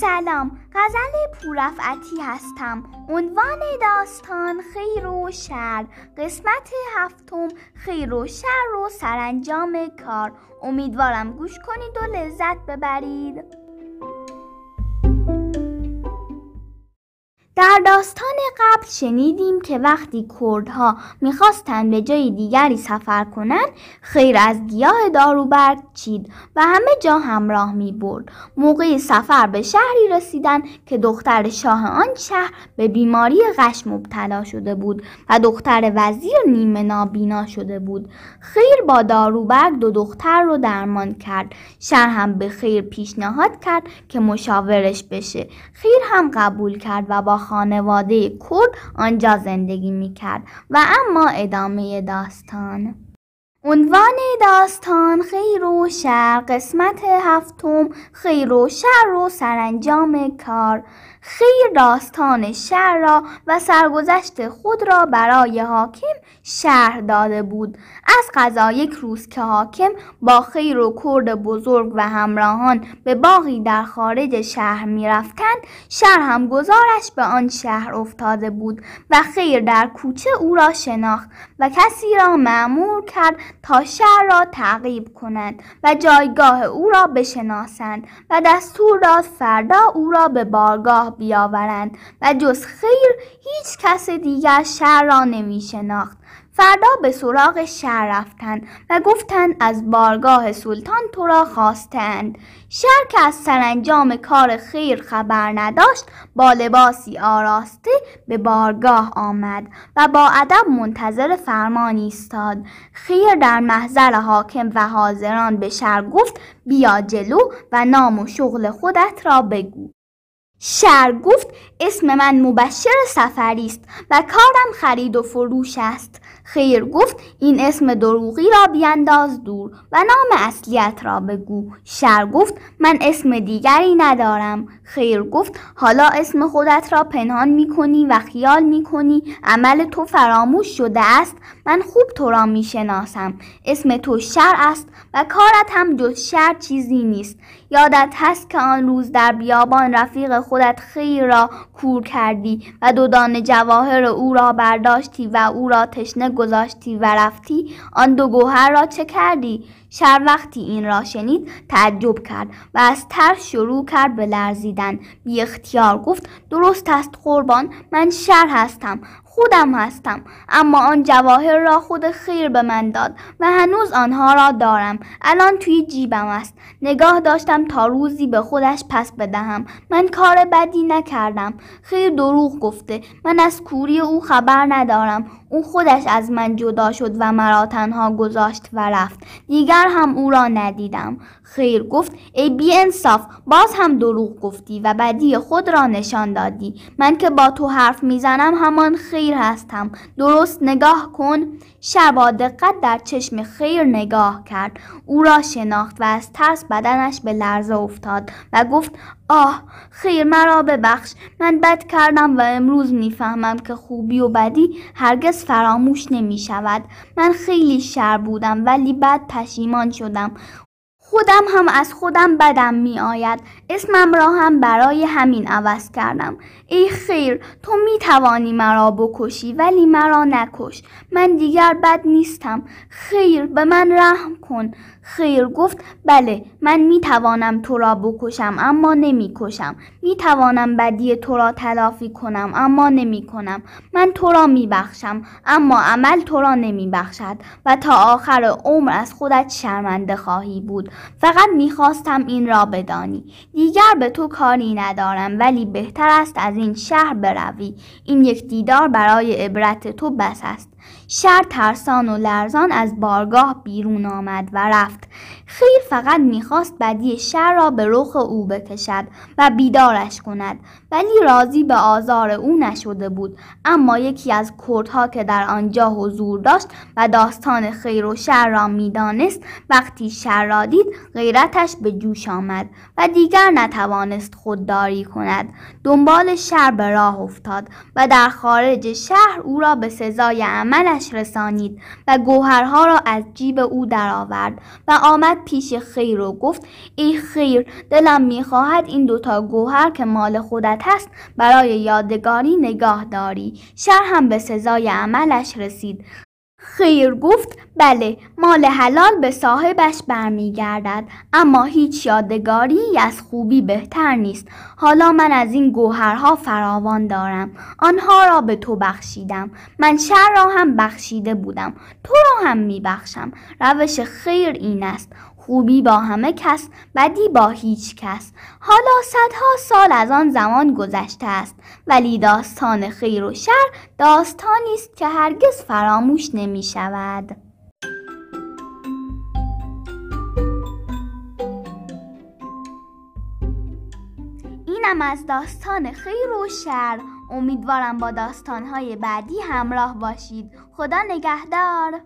سلام. غزل پورفعتی هستم. عنوان داستان خیر و شر. قسمت هفتم خیر و شر و سرانجام کار. امیدوارم گوش کنید و لذت ببرید. در داستان قبل شنیدیم که وقتی کردها می‌خواستند به جای دیگری سفر کنند خیر از گیاه داروبرگ چید و همه جا همراه می برد. موقع سفر به شهری رسیدن که دختر شاه آن شهر به بیماری غش مبتلا شده بود و دختر وزیر نیمه نابینا شده بود. خیر با داروبرگ دو دختر رو درمان کرد. شهر هم به خیر پیشنهاد کرد که مشاورش بشه. خیر هم قبول کرد و با خانواده کرد آنجا زندگی می کرد و اما ادامه داستان. عنوان داستان خیر و شر. قسمت هفتم خیر و شر و سرانجام کار. خیر داستان شهر را و سرگذشت خود را برای حاکم شهر داده بود. از قضا یک روز که حاکم با خیر و کرد بزرگ و همراهان به باغی در خارج شهر می‌رفتند شهر هم گزارش به آن شهر افتاده بود و خیر در کوچه او را شناخت و کسی را معمور کرد تا شهر را تعقیب کنند و جایگاه او را بشناسند و دستور داد فردا او را به بارگاه بیاورند و جز خیر هیچ کس دیگر شهر را نمی شناخت. فردا به سراغ شهر رفتند و گفتند از بارگاه سلطان تو را خواستند. شهر که از سرانجام کار خیر خبر نداشت با لباسی آراسته به بارگاه آمد و با ادب منتظر فرمان ایستاد. خیر در محضر حاکم و حاضران به شهر گفت بیا جلو و نام و شغل خودت را بگو. شهر گفت اسم من مبشر سفری است و کارم خرید و فروش است. خیر گفت این اسم دروغی را بیانداز دور و نام اصلیت را بگو. شر گفت من اسم دیگری ندارم. خیر گفت حالا اسم خودت را پنهان می کنی و خیال می کنی عمل تو فراموش شده است من خوب تو را می شناسم اسم تو شر است و کارت هم جز شر چیزی نیست. یادت هست که آن روز در بیابان رفیق خودت خیر را کور کردی و دو دانه جواهر او را برداشتی و او را تشنه گذاشتی و رفتی آن دو گوهر را چه کردی؟ شر وقتی این را شنید تعجب کرد و از ترس شروع کرد به لرزیدن. بی اختیار گفت درست است قربان من شر هستم خودم هستم. اما آن جواهر را خود خیر به من داد و هنوز آنها را دارم. الان توی جیبم است. نگاه داشتم تا روزی به خودش پس بدهم. من کار بدی نکردم. خیر دروغ گفته. من از کوری او خبر ندارم. او خودش از من جدا شد و مرا تنها گذاشت و رفت. دیگر هم او را ندیدم. خیر گفت ای بی انصاف باز هم دروغ گفتی و بدی خود را نشان دادی. من که با تو حرف می‌زنم همان خیر هستم. درست نگاه کن. شر با دقت در چشم خیر نگاه کرد. او را شناخت و از ترس بدنش به لرزه افتاد و گفت آه خیر مرا ببخش. من بد کردم و امروز می‌فهمم که خوبی و بدی هرگز فراموش نمی شود من خیلی شر بودم ولی بد پشیمان شدم. خودم هم از خودم بدم می آید اسمم را هم برای همین عوض کردم. ای خیر تو می توانی مرا بکشی ولی مرا نکش. من دیگر بد نیستم. خیر به من رحم کن. خیر گفت بله من می توانم تو را بکشم اما نمی کشم می توانم بدی تو را تلافی کنم اما نمی کنم من تو را می بخشم اما عمل تو را نمی بخشد و تا آخر عمر از خودت شرمنده خواهی بود. فقط می خواستم این را بدانی. دیگر به تو کاری ندارم ولی بهتر است از این شهر بروی. این یک دیدار برای عبرت تو بس است. شر ترسان و لرزان از بارگاه بیرون آمد و رفت. Майнкрафт. خیر فقط می‌خواست بدی شر را به رخ او بکشد و بیدارش کند ولی راضی به آزار او نشده بود. اما یکی از کردها که در آنجا حضور داشت و داستان خیر و شر را می‌دانست وقتی شر را دید غیرتش به جوش آمد و دیگر نتوانست خودداری کند. دنبال شر به راه افتاد و در خارج شهر او را به سزای عملش رسانید و گوهرها را از جیب او درآورد و آمد پیش خیر و گفت ای خیر دلم می‌خواهد این دوتا گوهر که مال خودت هست برای یادگاری نگاه داری. شر هم به سزای عملش رسید. خیر گفت بله مال حلال به صاحبش برمیگردد اما هیچ یادگاری از خوبی بهتر نیست. حالا من از این گوهرها فراوان دارم. آنها را به تو بخشیدم. من شر را هم بخشیده بودم. تو را هم میبخشم. روش خیر این است. خوبی با همه کس بدی با هیچ کس. حالا صدها سال از آن زمان گذشته است ولی داستان خیر و شر داستانی است که هرگز فراموش نمی شود. اینم از داستان خیر و شر. امیدوارم با داستانهای بعدی همراه باشید. خدا نگهدار.